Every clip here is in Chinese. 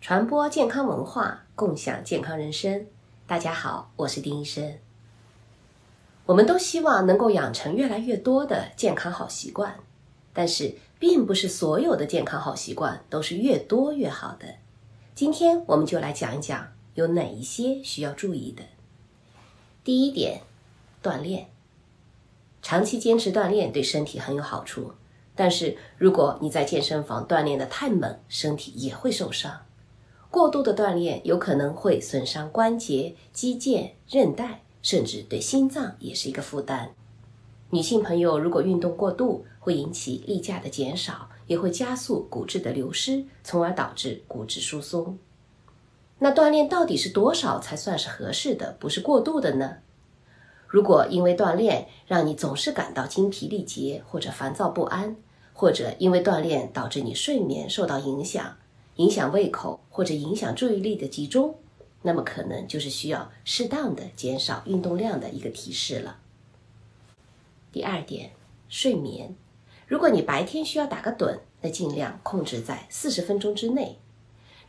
传播健康文化，共享健康人生。大家好，我是丁医生。我们都希望能够养成越来越多的健康好习惯，但是并不是所有的健康好习惯都是越多越好的。今天我们就来讲一讲有哪一些需要注意的。第一点，锻炼。长期坚持锻炼对身体很有好处，但是如果你在健身房锻炼的太猛，身体也会受伤。过度的锻炼有可能会损伤关节、肌腱、韧带，甚至对心脏也是一个负担。女性朋友如果运动过度，会引起例假的减少，也会加速骨质的流失，从而导致骨质疏松。那锻炼到底是多少才算是合适的，不是过度的呢？如果因为锻炼让你总是感到精疲力竭，或者烦躁不安，或者因为锻炼导致你睡眠受到影响，影响胃口或者影响注意力的集中，那么可能就是需要适当的减少运动量的一个提示了。第二点，睡眠。如果你白天需要打个盹，那尽量控制在四十分钟之内。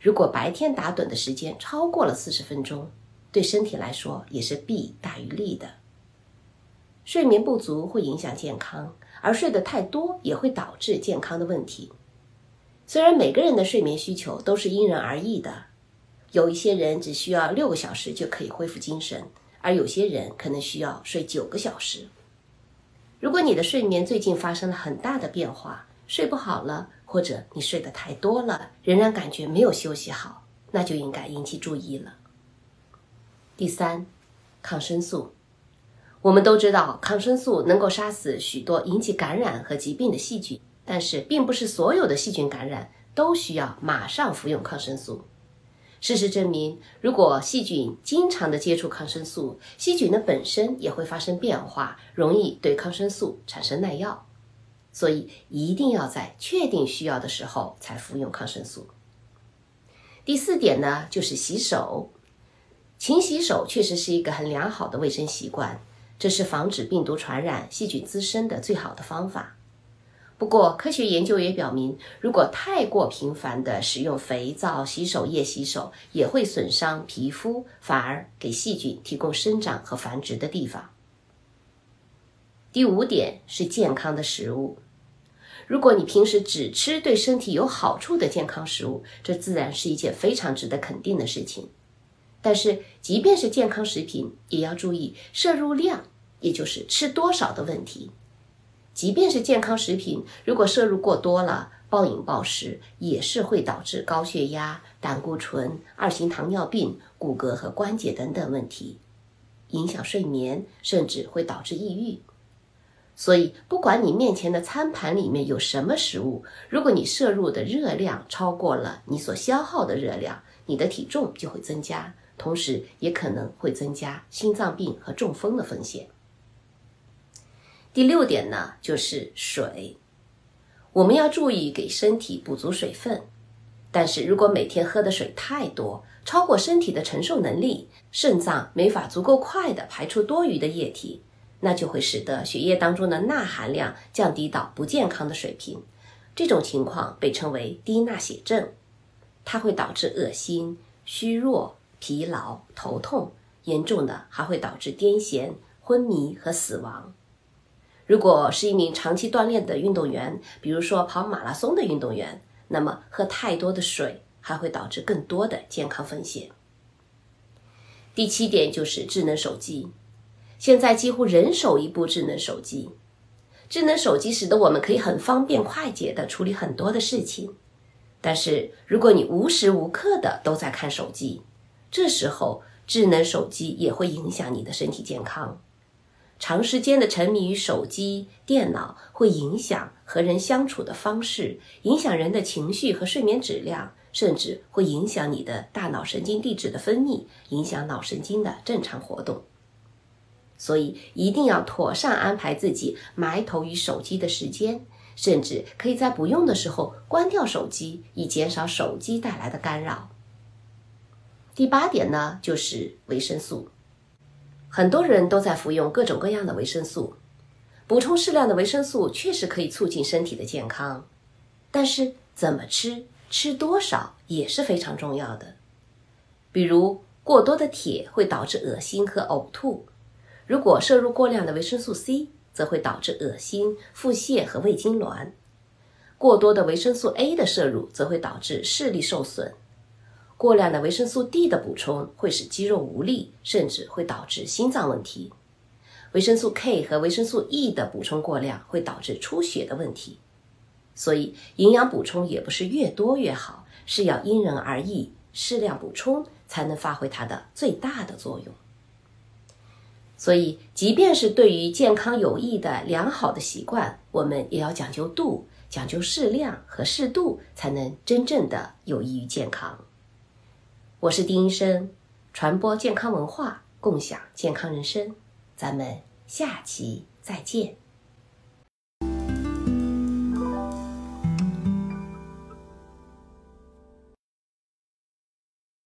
如果白天打盹的时间超过了四十分钟，对身体来说也是弊大于利的。睡眠不足会影响健康，而睡得太多也会导致健康的问题。虽然每个人的睡眠需求都是因人而异的，有一些人只需要六个小时就可以恢复精神，而有些人可能需要睡九个小时。如果你的睡眠最近发生了很大的变化，睡不好了，或者你睡得太多了，仍然感觉没有休息好，那就应该引起注意了。第三，抗生素。我们都知道，抗生素能够杀死许多引起感染和疾病的细菌，但是并不是所有的细菌感染都需要马上服用抗生素。事实证明，如果细菌经常的接触抗生素，细菌的本身也会发生变化，容易对抗生素产生耐药。所以，一定要在确定需要的时候才服用抗生素。第四点呢，就是洗手，勤洗手确实是一个很良好的卫生习惯。这是防止病毒传染、细菌滋生的最好的方法。不过，科学研究也表明，如果太过频繁地使用肥皂、洗手液洗手，也会损伤皮肤，反而给细菌提供生长和繁殖的地方。第五点是健康的食物。如果你平时只吃对身体有好处的健康食物，这自然是一件非常值得肯定的事情。但是，即便是健康食品，也要注意摄入量，也就是吃多少的问题。即便是健康食品，如果摄入过多了，暴饮暴食也是会导致高血压、胆固醇、二型糖尿病、骨骼和关节等等问题，影响睡眠，甚至会导致抑郁。所以，不管你面前的餐盘里面有什么食物，如果你摄入的热量超过了你所消耗的热量，你的体重就会增加。同时，也可能会增加心脏病和中风的风险。第六点呢，就是水，我们要注意给身体补足水分。但是如果每天喝的水太多，超过身体的承受能力，肾脏没法足够快的排出多余的液体，那就会使得血液当中的钠含量降低到不健康的水平。这种情况被称为低钠血症，它会导致恶心、虚弱。疲劳、头痛，严重的还会导致癫痫、昏迷和死亡。如果是一名长期锻炼的运动员，比如说跑马拉松的运动员，那么喝太多的水还会导致更多的健康风险。第七点就是智能手机，现在几乎人手一部智能手机。智能手机使得我们可以很方便快捷的处理很多的事情，但是如果你无时无刻的都在看手机，这时候，智能手机也会影响你的身体健康。长时间的沉迷于手机、电脑，会影响和人相处的方式，影响人的情绪和睡眠质量，甚至会影响你的大脑神经递质的分泌，影响脑神经的正常活动。所以，一定要妥善安排自己埋头于手机的时间，甚至可以在不用的时候关掉手机，以减少手机带来的干扰。第八点呢，就是维生素。很多人都在服用各种各样的维生素，补充适量的维生素确实可以促进身体的健康，但是怎么吃、吃多少也是非常重要的。比如，过多的铁会导致恶心和呕吐；如果摄入过量的维生素 C，则会导致恶心、腹泻和胃痉挛；过多的维生素 A 的摄入则会导致视力受损；过量的维生素 D 的补充会使肌肉无力，甚至会导致心脏问题。维生素 K 和维生素 E 的补充过量会导致出血的问题，所以营养补充也不是越多越好，是要因人而异，适量补充才能发挥它的最大的作用。所以，即便是对于健康有益的良好的习惯，我们也要讲究度，讲究适量和适度，才能真正的有益于健康。我是丁医生，传播健康文化，共享健康人生。咱们下期再见。